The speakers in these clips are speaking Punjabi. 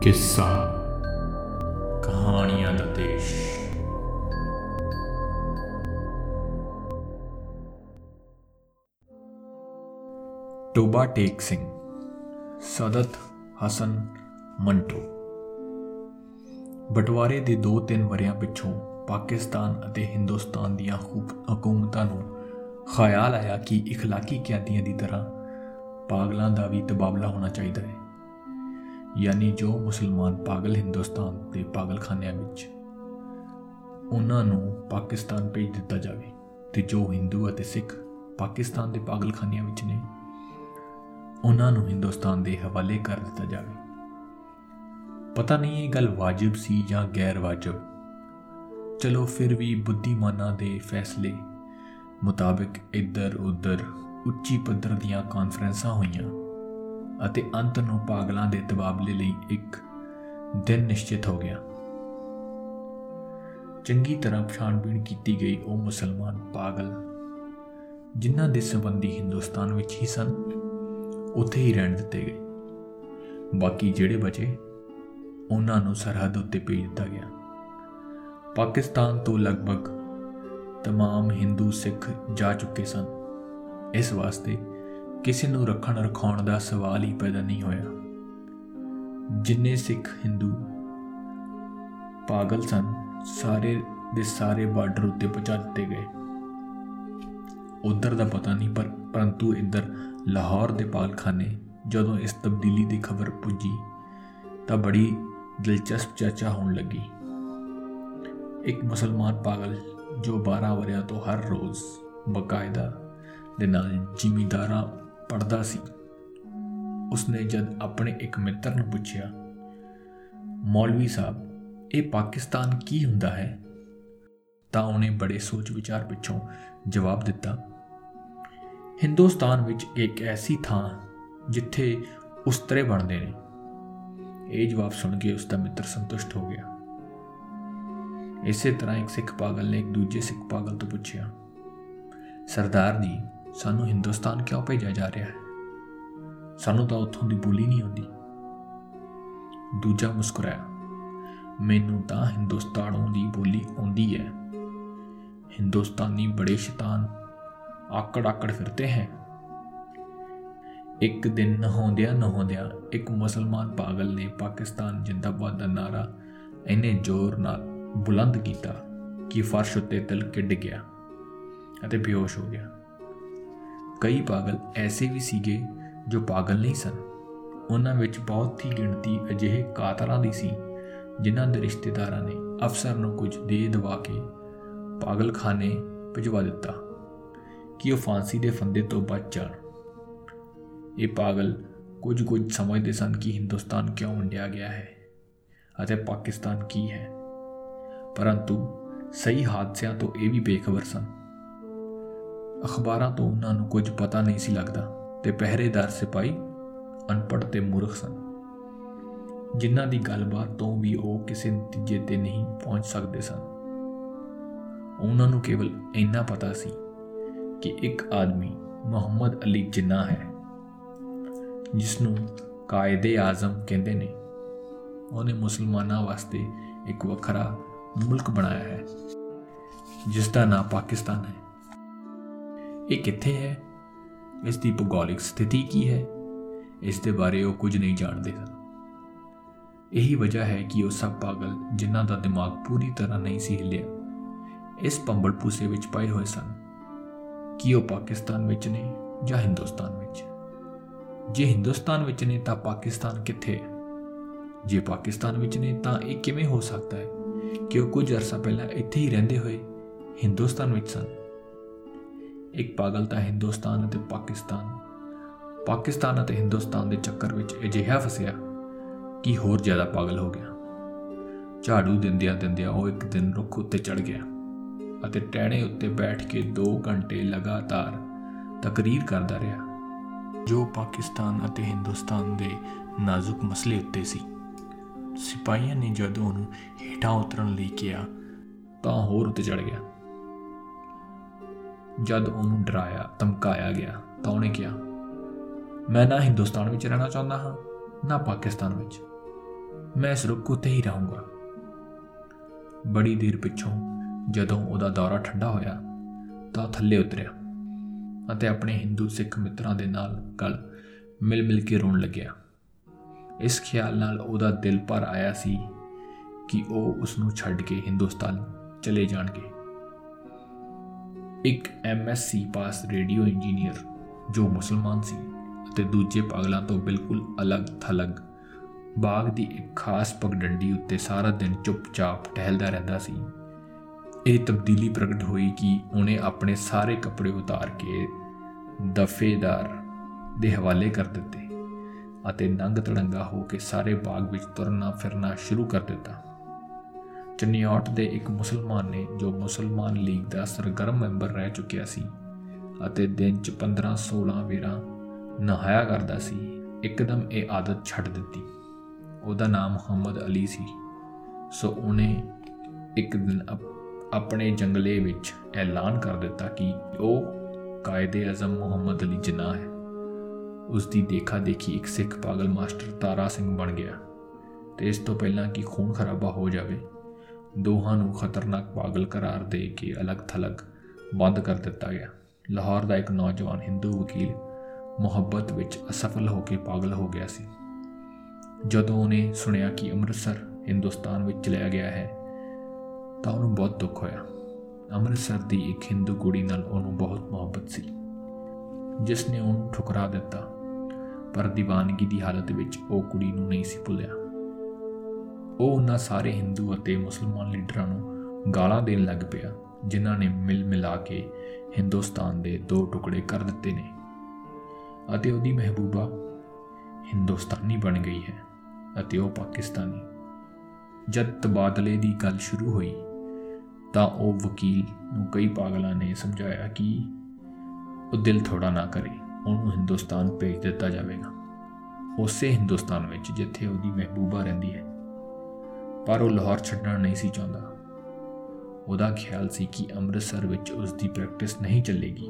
ਕਿੱਸਾ ਕਹਾਣੀਆਂ ਦਾ ਦੇਸ਼ ਟੋਬਾ ਟੇਕ ਸਿੰਘ ਸਦਤ ਹਸਨ ਮੰਟੋ ਬਟਵਾਰੇ ਦੇ 2-3 ਵਰਿਆਂ ਪਿੱਛੋਂ ਪਾਕਿਸਤਾਨ ਅਤੇ ਹਿੰਦੁਸਤਾਨ ਦੀਆਂ ਹਕੂਮਤਾਂ ਨੂੰ ਖਿਆਲ ਆਇਆ ਕਿ اخلاقی ਕੈਦੀਆਂ ਦੀ ਤਰ੍ਹਾਂ ਪਾਗਲਾਂ ਦਾ ਵੀ ਤਬਾਦਲਾ ਹੋਣਾ ਚਾਹੀਦਾ ਹੈ ਯਾਨੀ ਜੋ ਮੁਸਲਮਾਨ ਪਾਗਲ ਹਿੰਦੁਸਤਾਨ ਦੇ ਪਾਗਲਖਾਨਿਆਂ ਵਿੱਚ ਉਹਨਾਂ ਨੂੰ ਪਾਕਿਸਤਾਨ ਭੇਜ ਦਿੱਤਾ ਜਾਵੇ ਤੇ ਜੋ ਹਿੰਦੂ ਅਤੇ ਸਿੱਖ ਪਾਕਿਸਤਾਨ ਦੇ ਪਾਗਲਖਾਨਿਆਂ ਵਿੱਚ ਨੇ, ਉਹਨਾਂ ਨੂੰ ਹਿੰਦੁਸਤਾਨ ਦੇ ਹਵਾਲੇ ਕਰ ਦਿੱਤਾ ਜਾਵੇ। ਪਤਾ ਨਹੀਂ ਇਹ ਗੱਲ ਵਾਜਿਬ ਸੀ ਜਾਂ ਗੈਰ ਵਾਜਿਬ ਚਲੋ ਫਿਰ ਵੀ ਬੁੱਧੀਮਾਨਾਂ ਦੇ ਫੈਸਲੇ ਮੁਤਾਬਕ ਇੱਧਰ ਉੱਧਰ ਉੱਚੀ ਪੱਧਰ ਦੀਆਂ ਕਾਨਫਰੰਸਾਂ ਹੋਈਆਂ। ਅਤੇ ਅੰਤ ਨੂੰ ਪਾਗਲਾਂ ਦੇ ਤਬਾਦਲੇ ਲਈ ਇੱਕ ਦਿਨ ਨਿਸ਼ਚਿਤ ਹੋ ਗਿਆ ਚੰਗੀ ਤਰ੍ਹਾਂ ਪਛਾਣਬੀਣ ਕੀਤੀ ਗਈ ਉਹ ਮੁਸਲਮਾਨ ਪਾਗਲ ਜਿਨ੍ਹਾਂ ਦੇ ਸੰਬੰਧੀ ਹਿੰਦੁਸਤਾਨ ਵਿੱਚ ਹੀ ਸਨ ਉੱਥੇ ਹੀ ਰਹਿਣ ਦਿੱਤੇ ਗਏ ਬਾਕੀ ਜਿਹੜੇ ਬਚੇ ਉਹਨਾਂ ਨੂੰ ਸਰਹੱਦ ਉੱਤੇ ਭੇਜ ਦਿੱਤਾ ਗਿਆ ਪਾਕਿਸਤਾਨ ਤੋਂ ਲਗਭਗ तमाम ਹਿੰਦੂ ਸਿੱਖ ਜਾ ਚੁੱਕੇ ਸਨ ਇਸ ਵਾਸਤੇ ਕਿਸੇ ਨੂੰ ਰੱਖਣ ਰਖਾਉਣ ਦਾ ਸਵਾਲ ਹੀ ਪੈਦਾ ਨਹੀਂ ਹੋਇਆ। ਜਿੰਨੇ ਸਿੱਖ ਹਿੰਦੂ ਪਾਗਲ ਸਨ, ਸਾਰੇ ਦੇ ਸਾਰੇ ਬਾਰਡਰ ਉੱਤੇ ਪਹੁੰਚਾ ਦਿੱਤੇ ਗਏ। ਉਧਰ ਦਾ ਪਤਾ ਨਹੀਂ, ਪਰ ਪਰੰਤੂ ਇੱਧਰ ਲਾਹੌਰ ਦੇ ਪਾਗਲਖਾਨੇ ਜਦੋਂ ਇਸ ਤਬਦੀਲੀ ਦੀ ਖਬਰ ਪੁੱਜੀ, ਤਾਂ ਬੜੀ ਦਿਲਚਸਪ ਚਰਚਾ ਹੋਣ ਲੱਗੀ। ਇੱਕ ਮੁਸਲਮਾਨ ਪਾਗਲ ਜੋ 12 ਵਰਿਆਂ ਤੋਂ ਹਰ ਰੋਜ਼ ਬਕਾਇਦਾ ਦੇ ਨਾਲ ਜ਼ਿਮੀਦਾਰਾਂ ਪੜਦਾ ਸੀ। ਉਸਨੇ ਜਦ ਆਪਣੇ ਇੱਕ ਮਿੱਤਰ ਨੂੰ ਪੁੱਛਿਆ, ਮੌਲਵੀ ਸਾਹਿਬ, ਇਹ ਪਾਕਿਸਤਾਨ ਕੀ ਹੁੰਦਾ ਹੈ? ਤਾਂ ਉਹਨੇ ਬੜੇ ਸੋਚ ਵਿਚਾਰ ਪਿੱਛੋਂ ਜਵਾਬ ਦਿੱਤਾ, ਹਿੰਦੁਸਤਾਨ ਵਿੱਚ ਇੱਕ ਐਸੀ ਥਾਂ ਜਿੱਥੇ ਉਸਤਰੇ ਬਣਦੇ ਨੇ। ਇਹ ਜਵਾਬ ਸੁਣ ਕੇ ਉਸ ਦਾ ਮਿੱਤਰ ਸੰਤੁਸ਼ਟ ਹੋ ਗਿਆ। ਇਸੇ ਤਰ੍ਹਾਂ ਇੱਕ ਸਿੱਖ ਪਾਗਲ ਨੇ ਇੱਕ ਦੂਜੇ ਸਿੱਖ ਪਾਗਲ ਤੋਂ ਪੁੱਛਿਆ, ਸਰਦਾਰ ਜੀ ਸਾਨੂੰ ਹਿੰਦੁਸਤਾਨ ਕਿਉਂ ਭੇਜਿਆ ਜਾ ਰਿਹਾ ਹੈ? ਸਾਨੂੰ ਤਾਂ ਉੱਥੋਂ ਦੀ ਬੋਲੀ ਨਹੀਂ ਆਉਂਦੀ। ਦੂਜਾ ਮੁਸਕਰਾਇਆ, ਮੈਨੂੰ ਤਾਂ ਹਿੰਦੁਸਤਾਨੋਂ ਦੀ ਬੋਲੀ ਆਉਂਦੀ ਹੈ। ਹਿੰਦੁਸਤਾਨੀ ਬੜੇ ਸ਼ੈਤਾਨ ਆਕੜ ਆਕੜ ਫਿਰਤੇ ਹੈ। ਇੱਕ ਦਿਨ ਨਹਾਉਂਦਿਆਂ ਨਹਾਉਂਦਿਆਂ ਇੱਕ ਮੁਸਲਮਾਨ ਪਾਗਲ ਨੇ ਪਾਕਿਸਤਾਨ ਜਿੰਦਾਬਾਦ ਦਾ ਨਾਰਾ ਇੰਨੇ ਜ਼ੋਰ ਨਾਲ ਬੁਲੰਦ ਕੀਤਾ ਕਿ ਫਰਸ਼ ਉੱਤੇ ਤਿਲ ਕੇ ਡਿੱਗਿਆ ਅਤੇ ਬੇਹੋਸ਼ ਹੋ ਗਿਆ। ਕਈ ਪਾਗਲ ਐਸੇ ਵੀ ਸੀਗੇ ਜੋ ਪਾਗਲ ਨਹੀਂ ਸਨ। ਉਹਨਾਂ ਵਿੱਚ ਬਹੁਤ ਹੀ ਗਿਣਤੀ ਅਜਿਹੇ ਕਾਤਲਾਂ ਦੀ ਸੀ, ਜਿਨ੍ਹਾਂ ਦੇ ਰਿਸ਼ਤੇਦਾਰਾਂ ਨੇ ਅਫਸਰ ਨੂੰ ਕੁਝ ਦੇ ਦਵਾ ਕੇ ਪਾਗਲਖਾਨੇ ਭਿਜਵਾ ਦਿੱਤਾ ਕਿ ਉਹ ਫਾਂਸੀ ਦੇ ਫੰਦੇ ਤੋਂ ਬਚ ਜਾਣ। ਇਹ ਪਾਗਲ ਕੁਝ ਕੁਝ ਸਮਝਦੇ ਸਨ ਕਿ ਹਿੰਦੁਸਤਾਨ ਕਿਉਂ ਵੰਡਿਆ ਗਿਆ ਹੈ ਅਤੇ ਪਾਕਿਸਤਾਨ ਕੀ ਹੈ। ਪਰੰਤੂ ਸਹੀ ਹਾਦਸਿਆਂ ਤੋਂ ਇਹ ਵੀ ਬੇਖਬਰ ਸਨ ਅਖਬਾਰਾਂ ਤੋਂ ਉਹਨਾਂ ਨੂੰ ਕੁਝ ਪਤਾ ਨਹੀਂ ਸੀ ਲੱਗਦਾ ਤੇ ਪਹਿਰੇਦਾਰ ਸਿਪਾਈ ਅਨਪੜ੍ਹ ਤੇ ਮੂਰਖ ਸਨ। ਜਿਨ੍ਹਾਂ ਦੀ ਗੱਲਬਾਤ ਤੋਂ ਵੀ ਉਹ ਕਿਸੇ ਨਤੀਜੇ ਤੇ ਨਹੀਂ ਪਹੁੰਚ ਸਕਦੇ ਸਨ। ਉਹਨਾਂ ਨੂੰ ਕੇਵਲ ਇੰਨਾ ਪਤਾ ਸੀ ਕਿ ਇੱਕ ਆਦਮੀ ਮੁਹੰਮਦ ਅਲੀ ਜਿੰਨਾ ਹੈ ਜਿਸ ਨੂੰ ਕਾਇਦੇ ਆਜ਼ਮ ਕਹਿੰਦੇ ਨੇ, ਉਹਨੇ ਮੁਸਲਮਾਨਾਂ ਵਾਸਤੇ ਇੱਕ ਵੱਖਰਾ ਮੁਲਕ ਬਣਾਇਆ ਹੈ ਜਿਸ ਦਾ ਨਾਮ ਪਾਕਿਸਤਾਨ ਹੈ। ਇਹ ਕਿੱਥੇ ਹੈ? ਇਸ ਦੀ ਭੂਗੋਲਿਕ ਸਥਿਤੀ ਕੀ ਹੈ? ਇਸ ਦੇ ਬਾਰੇ ਉਹ ਕੁਝ ਨਹੀਂ ਜਾਣਦੇ ਸਨ। ਇਹੀ ਵਜ੍ਹਾ ਹੈ ਕਿ ਉਹ ਸਭ ਪਾਗਲ ਜਿਨ੍ਹਾਂ ਦਾ ਦਿਮਾਗ ਪੂਰੀ ਤਰ੍ਹਾਂ ਨਹੀਂ ਸੀ ਹਿੱਲਿਆ। ਇਸ ਪੰਬਲ ਪੂਸੇ ਵਿੱਚ ਪਏ ਹੋਏ ਸਨ ਕਿ ਉਹ ਪਾਕਿਸਤਾਨ ਵਿੱਚ ਨੇ ਜਾਂ ਹਿੰਦੁਸਤਾਨ ਵਿੱਚ। ਜੇ ਹਿੰਦੁਸਤਾਨ ਵਿੱਚ ਨੇ ਤਾਂ ਪਾਕਿਸਤਾਨ ਕਿੱਥੇ ਹੈ? ਜੇ ਪਾਕਿਸਤਾਨ ਵਿੱਚ ਨੇ ਤਾਂ ਇਹ ਕਿਵੇਂ ਹੋ ਸਕਦਾ ਹੈ ਕਿ ਉਹ ਕੁਝ ਅਰਸਾ ਪਹਿਲਾਂ ਇੱਥੇ ਹੀ ਰਹਿੰਦੇ ਹੋਏ ਹਿੰਦੁਸਤਾਨ ਵਿੱਚ ਸਨ? ਇੱਕ ਪਾਗਲ ਤਾਂ ਹਿੰਦੁਸਤਾਨ ਅਤੇ ਪਾਕਿਸਤਾਨ। ਪਾਕਿਸਤਾਨ ਅਤੇ ਹਿੰਦੁਸਤਾਨ ਦੇ ਚੱਕਰ ਵਿੱਚ ਅਜਿਹਾ ਫਸਿਆ ਕਿ ਹੋਰ ਜ਼ਿਆਦਾ ਪਾਗਲ ਹੋ ਗਿਆ। ਝਾੜੂ ਦਿੰਦਿਆਂ ਦਿੰਦਿਆਂ ਉਹ ਇੱਕ ਦਿਨ ਰੁੱਖ ਉੱਤੇ ਚੜ ਗਿਆ ਅਤੇ ਟਹਿਣੇ ਉੱਤੇ ਬੈਠ ਕੇ 2 ਘੰਟੇ ਲਗਾਤਾਰ ਤਕਰੀਰ ਕਰਦਾ ਰਿਹਾ। ਜੋ ਪਾਕਿਸਤਾਨ ਅਤੇ ਹਿੰਦੁਸਤਾਨ ਦੇ ਨਾਜ਼ੁਕ ਮਸਲੇ ਉੱਤੇ ਸੀ, ਸਿਪਾਹੀਆਂ ਨੇ ਜਦੋਂ ਉਹਨੂੰ ਹੇਠਾਂ ਉਤਰਨ ਲਈ ਕਿਹਾ ਤਾਂ ਹੋਰ ਉੱਤੇ ਚੜ ਗਿਆ। ਜਦ ਉਹਨੂੰ ਡਰਾਇਆ, ਧਮਕਾਇਆ ਗਿਆ, ਤਾਂ ਉਹਨੇ ਕਿਹਾ, ਮੈਂ ਨਾ ਹਿੰਦੁਸਤਾਨ ਵਿੱਚ ਰਹਿਣਾ ਚਾਹੁੰਦਾ ਹਾਂ, ਨਾ ਪਾਕਿਸਤਾਨ ਵਿੱਚ। ਮੈਂ ਇਸ ਰੁੱਖ ਉੱਤੇ ਹੀ ਰਹੂੰਗਾ। ਬੜੀ ਦੇਰ ਪਿੱਛੋਂ ਜਦੋਂ ਉਹਦਾ ਦੌਰਾ ਠੰਡਾ ਹੋਇਆ, ਤਾਂ ਥੱਲੇ ਉਤਰਿਆ ਅਤੇ ਆਪਣੇ ਹਿੰਦੂ ਸਿੱਖ ਮਿੱਤਰਾਂ ਦੇ ਨਾਲ ਗਲ ਮਿਲ ਮਿਲ ਕੇ ਰੋਣ ਲੱਗਿਆ। ਇਸ ਖਿਆਲ ਨਾਲ ਉਹਦਾ ਦਿਲ ਭਰ ਆਇਆ ਸੀ ਕਿ ਉਹ ਉਸ ਨੂੰ ਛੱਡ ਕੇ ਹਿੰਦੁਸਤਾਨ ਚਲੇ ਜਾਣਗੇ। ਇੱਕ ਐਮਐਸਸੀ ਪਾਸ ਰੇਡੀਓ ਇੰਜੀਨੀਅਰ ਜੋ ਮੁਸਲਮਾਨ ਸੀ ਅਤੇ ਦੂਜੇ ਪਾਗਲਾਂ ਤੋਂ ਬਿਲਕੁਲ ਅਲੱਗ-ਥਲੱਗ ਬਾਗ ਦੀ ਇੱਕ ਖਾਸ ਪਗਡੰਡੀ ਉੱਤੇ ਸਾਰਾ ਦਿਨ ਚੁੱਪਚਾਪ ਟਹਿਲਦਾ ਰਹਿੰਦਾ ਸੀ। ਇਹ ਤਬਦੀਲੀ ਪ੍ਰਗਟ ਹੋਈ ਕਿ ਉਹਨੇ ਆਪਣੇ ਸਾਰੇ ਕੱਪੜੇ ਉਤਾਰ ਕੇ ਦਫੇਦਾਰ ਦੇ ਹਵਾਲੇ ਕਰ ਦਿੱਤੇ ਅਤੇ ਨੰਗ ਤੜੰਗਾ ਹੋ ਕੇ ਸਾਰੇ ਬਾਗ ਵਿੱਚ ਤੁਰਨਾ ਫਿਰਨਾ ਸ਼ੁਰੂ ਕਰ ਦਿੱਤਾ। ਚਨਿਆਟ ਦੇ ਇੱਕ ਮੁਸਲਮਾਨ ਨੇ ਜੋ ਮੁਸਲਮਾਨ ਲੀਗ ਦਾ ਸਰਗਰਮ ਮੈਂਬਰ ਰਹਿ ਚੁੱਕਿਆ ਸੀ ਅਤੇ ਦਿਨ 'ਚ 15-16 ਵੇਰਾ ਨਹਾਇਆ ਕਰਦਾ ਸੀ, ਇੱਕਦਮ ਇਹ ਆਦਤ ਛੱਡ ਦਿੱਤੀ। ਉਹਦਾ ਨਾਮ ਮੁਹੰਮਦ ਅਲੀ ਸੀ। ਸੋ ਉਹਨੇ ਇੱਕ ਦਿਨ ਆਪਣੇ ਜੰਗਲੇ ਵਿੱਚ ਐਲਾਨ ਕਰ ਦਿੱਤਾ ਕਿ ਉਹ ਕਾਇਦੇ ਆਜ਼ਮ ਮੁਹੰਮਦ ਅਲੀ ਜਿਨਾ ਹੈ। ਉਸ ਦੀ ਦੇਖਾ ਦੇਖੀ ਇੱਕ ਸਿੱਖ ਪਾਗਲ ਮਾਸਟਰ ਤਾਰਾ ਸਿੰਘ ਬਣ ਗਿਆ ਤੇ ਇਸ ਤੋਂ ਪਹਿਲਾਂ ਕਿ ਖੂਨ ਖਰਾਬਾ ਹੋ ਜਾਵੇ ਦੋਹਾਂ ਨੂੰ ਖਤਰਨਾਕ ਪਾਗਲ ਕਰਾਰ ਦੇ ਕੇ ਅਲੱਗ-ਥਲੱਗ ਬੰਦ ਕਰ ਦਿੱਤਾ ਗਿਆ। ਲਾਹੌਰ ਦਾ ਇੱਕ ਨੌਜਵਾਨ ਹਿੰਦੂ ਵਕੀਲ ਮੁਹੱਬਤ ਵਿੱਚ ਅਸਫਲ ਹੋ ਕੇ ਪਾਗਲ ਹੋ ਗਿਆ ਸੀ। ਜਦੋਂ ਉਹਨੇ ਸੁਣਿਆ ਕਿ ਅੰਮ੍ਰਿਤਸਰ ਹਿੰਦੁਸਤਾਨ ਵਿੱਚ ਚਲਿਆ ਗਿਆ ਹੈ, ਤਾਂ ਉਹਨੂੰ ਬਹੁਤ ਦੁੱਖ ਹੋਇਆ। ਅੰਮ੍ਰਿਤਸਰ ਦੀ ਇੱਕ ਹਿੰਦੂ ਕੁੜੀ ਨਾਲ ਉਹਨੂੰ ਬਹੁਤ ਮੁਹੱਬਤ ਸੀ, ਜਿਸ ਨੇ ਉਹਨੂੰ ਠੁਕਰਾ ਦਿੱਤਾ। ਪਰ ਦੀਵਾਨਗੀ ਦੀ ਹਾਲਤ ਵਿੱਚ ਉਹ ਕੁੜੀ ਨੂੰ ਨਹੀਂ ਸੀ ਭੁੱਲਿਆ। ਉਹ ਉਹਨਾਂ ਸਾਰੇ ਹਿੰਦੂ ਅਤੇ ਮੁਸਲਮਾਨ ਲੀਡਰਾਂ ਨੂੰ ਗਾਲਾਂ ਦੇਣ ਲੱਗ ਪਿਆ, ਜਿਨ੍ਹਾਂ ਨੇ ਮਿਲ ਮਿਲਾ ਕੇ ਹਿੰਦੁਸਤਾਨ ਦੇ ਦੋ ਟੁਕੜੇ ਕਰ ਦਿੱਤੇ ਨੇ। ਅਤੇ ਉਹਦੀ ਮਹਿਬੂਬਾ ਹਿੰਦੁਸਤਾਨੀ ਬਣ ਗਈ ਹੈ ਅਤੇ ਉਹ ਪਾਕਿਸਤਾਨੀ। ਜਦ ਤਬਾਦਲੇ ਦੀ ਗੱਲ ਸ਼ੁਰੂ ਹੋਈ, ਤਾਂ ਉਹ ਵਕੀਲ ਨੂੰ ਕਈ ਪਾਗਲਾਂ ਨੇ ਸਮਝਾਇਆ ਕਿ ਉਹ ਦਿਲ ਥੋੜਾ ਨਾ ਕਰੇ, ਉਹਨੂੰ ਹਿੰਦੁਸਤਾਨ ਭੇਜ ਦਿੱਤਾ ਜਾਵੇਗਾ। ਉਸੇ ਹਿੰਦੁਸਤਾਨ ਵਿੱਚ ਜਿੱਥੇ ਉਹਦੀ ਮਹਿਬੂਬਾ ਰਹਿੰਦੀ ਹੈ ਪਰ ਉਹ ਲਾਹੌਰ ਛੱਡਣਾ ਨਹੀਂ ਸੀ ਚਾਹੁੰਦਾ। ਉਹਦਾ ਖਿਆਲ ਸੀ ਕਿ ਅੰਮ੍ਰਿਤਸਰ ਵਿੱਚ ਉਸ ਦੀ ਪ੍ਰੈਕਟਿਸ ਨਹੀਂ ਚੱਲੇਗੀ।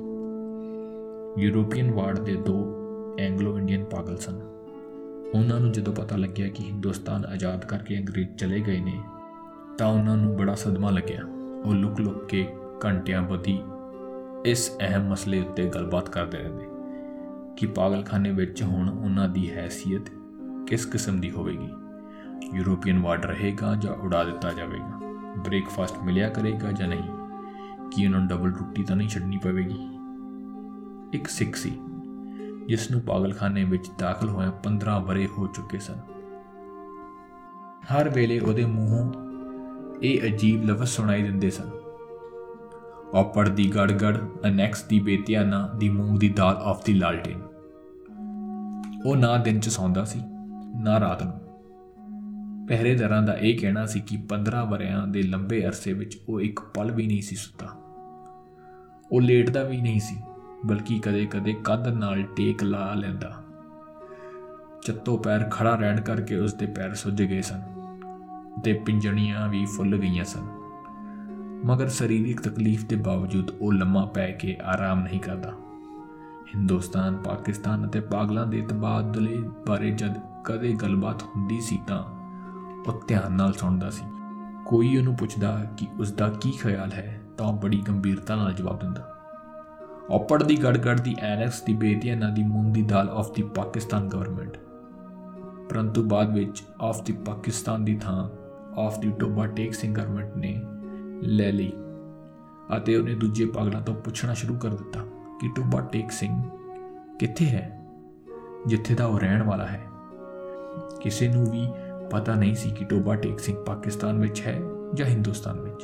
ਯੂਰੋਪੀਅਨ ਵਾਰਡ ਦੇ ਦੋ ਐਂਗਲੋ ਇੰਡੀਅਨ ਪਾਗਲ ਸਨ। ਉਹਨਾਂ ਨੂੰ ਜਦੋਂ ਪਤਾ ਲੱਗਿਆ ਕਿ ਹਿੰਦੁਸਤਾਨ ਆਜ਼ਾਦ ਕਰਕੇ ਅੰਗਰੇਜ਼ ਚਲੇ ਗਏ ਨੇ, ਤਾਂ ਉਹਨਾਂ ਨੂੰ ਬੜਾ ਸਦਮਾ ਲੱਗਿਆ। ਉਹ ਲੁਕ-ਲੁਕ ਕੇ ਘੰਟਿਆਂ ਬਦੀ ਇਸ ਅਹਿਮ ਮਸਲੇ ਉੱਤੇ ਗੱਲਬਾਤ ਕਰਦੇ ਰਹਿੰਦੇ ਕਿ ਪਾਗਲਖਾਨੇ ਵਿੱਚ ਹੁਣ ਉਹਨਾਂ ਦੀ ਹیثیت ਕਿਸ ਕਿਸਮ ਦੀ ਹੋਵੇਗੀ। ਯੂਰੋਪੀਅਨ ਵਾਰਡ ਰਹੇਗਾ ਜਾਂ ਉਡਾ ਦਿੱਤਾ ਜਾਵੇਗਾ। ਬ੍ਰੇਕਫਾਸਟ ਮਿਲਿਆ ਕਰੇਗਾ ਜਾਂ ਨਹੀਂ? ਕੀ ਉਹਨਾਂ ਨੂੰ ਡਬਲ ਰੋਟੀ ਤਾਂ ਨਹੀਂ ਛੱਡਣੀ ਪਵੇਗੀ? ਇੱਕ ਸਿੱਖ ਸੀ, ਜਿਸ ਨੂੰ ਪਾਗਲਖਾਨੇ ਵਿੱਚ ਦਾਖਲ ਹੋਏ 15 ਬਰੇ ਹੋ ਚੁੱਕੇ ਸਨ। ਹਰ ਵੇਲੇ ਉਹਦੇ ਮੂੰਹੋਂ ਇਹ ਅਜੀਬ ਲਫ਼ਜ਼ ਸੁਣਾਈ ਦਿੰਦੇ ਸਨ। ਔਪੜ ਦੀ ਗੜਗੜ, ਅਨੈਕਸ ਦੀ ਬੇਤਿਆਨਾ, ਦੀ ਮੂੰਗ ਦੀ ਦਾਲ ਆਫ ਦੀ ਲਾਲਟੇਨ। ਉਹ ਨਾ ਦਿਨ ਚ ਸੌਂਦਾ ਸੀ, ਨਾ ਰਾਤ ਨੂੰ। ਪਹਿਰੇਦਾਰਾਂ ਦਾ ਇਹ ਕਹਿਣਾ ਸੀ ਕਿ 15 ਵਰਿਆਂ ਦੇ ਲੰਬੇ ਅਰਸੇ ਵਿੱਚ ਉਹ ਇੱਕ ਪਲ ਵੀ ਨਹੀਂ ਸੀ ਸੁੱਤਾ। ਉਹ ਲੇਟਦਾ ਵੀ ਨਹੀਂ ਸੀ, ਬਲਕਿ ਕਦੇ-ਕਦੇ ਕੰਧ ਨਾਲ ਟੇਕ ਲਾ ਲੈਂਦਾ। ਚੱਤੋ ਪੈਰ ਖੜਾ ਰਹਿਣ ਕਰਕੇ ਉਸ ਦੇ ਪੈਰ ਸੁੱਜ ਗਏ ਸਨ ਤੇ ਪਿੰਜਣੀਆਂ ਵੀ ਫੁੱਲ ਗਈਆਂ ਸਨ। ਮਗਰ ਸਰੀਰਕ ਤਕਲੀਫ ਦੇ ਬਾਵਜੂਦ ਉਹ ਲੰਮਾ ਪੈ ਕੇ ਆਰਾਮ ਨਹੀਂ ਕਰਦਾ। ਹਿੰਦੁਸਤਾਨ, ਪਾਕਿਸਤਾਨ ਅਤੇ ਪਾਗਲਾਂ ਦੇ ਤਬਾਦਲੇ ਬਾਰੇ ਜਦ ਕਦੇ ਗੱਲਬਾਤ ਹੁੰਦੀ ਸੀ ਤਾਂ ਉਹ ਧਿਆਨ ਨਾਲ ਸੁਣਦਾ ਸੀ। ਕੋਈ ਉਹਨੂੰ ਪੁੱਛਦਾ ਕਿ ਉਸ ਦਾ ਕੀ ਖਿਆਲ ਹੈ, ਤਾਂ ਬੜੀ ਗੰਭੀਰਤਾ ਨਾਲ ਜਵਾਬ ਦਿੰਦਾ। ਔਪੜ ਦੀ ਗੜਗੜ ਦੀ ਐਨੈਕਸ ਦੀ ਬੇਤੀਆਂ ਦੀ ਮੂੰਗ ਦੀ ਦਾਲ ਆਫ ਦੀ ਪਾਕਿਸਤਾਨ ਗਵਰਨਮੈਂਟ ਪਰੰਤੂ ਬਾਅਦ ਵਿੱਚ ਆਫ ਦੀ ਪਾਕਿਸਤਾਨ ਦੀ ਥਾਂ, of the Toba Tek Singh government ਨੇ ਲੈ ਲਈ ਅਤੇ ਉਹਨੇ ਦੂਜੇ ਪਾਗਲਾਂ ਤੋਂ ਪੁੱਛਣਾ ਸ਼ੁਰੂ ਕਰ ਦਿੱਤਾ ਕਿ ਟੋਬਾ ਟੇਕ ਸਿੰਘ ਕਿੱਥੇ ਹੈ? ਜਿੱਥੇ ਦਾ ਉਹ ਰਹਿਣ ਵਾਲਾ ਹੈ। ਕਿਸੇ ਨੂੰ ਵੀ ਪਤਾ ਨਹੀਂ ਸੀ ਕਿ ਟੋਬਾ ਟੇਕ ਸਿੰਘ ਪਾਕਿਸਤਾਨ ਵਿੱਚ ਹੈ ਜਾਂ ਹਿੰਦੁਸਤਾਨ ਵਿੱਚ।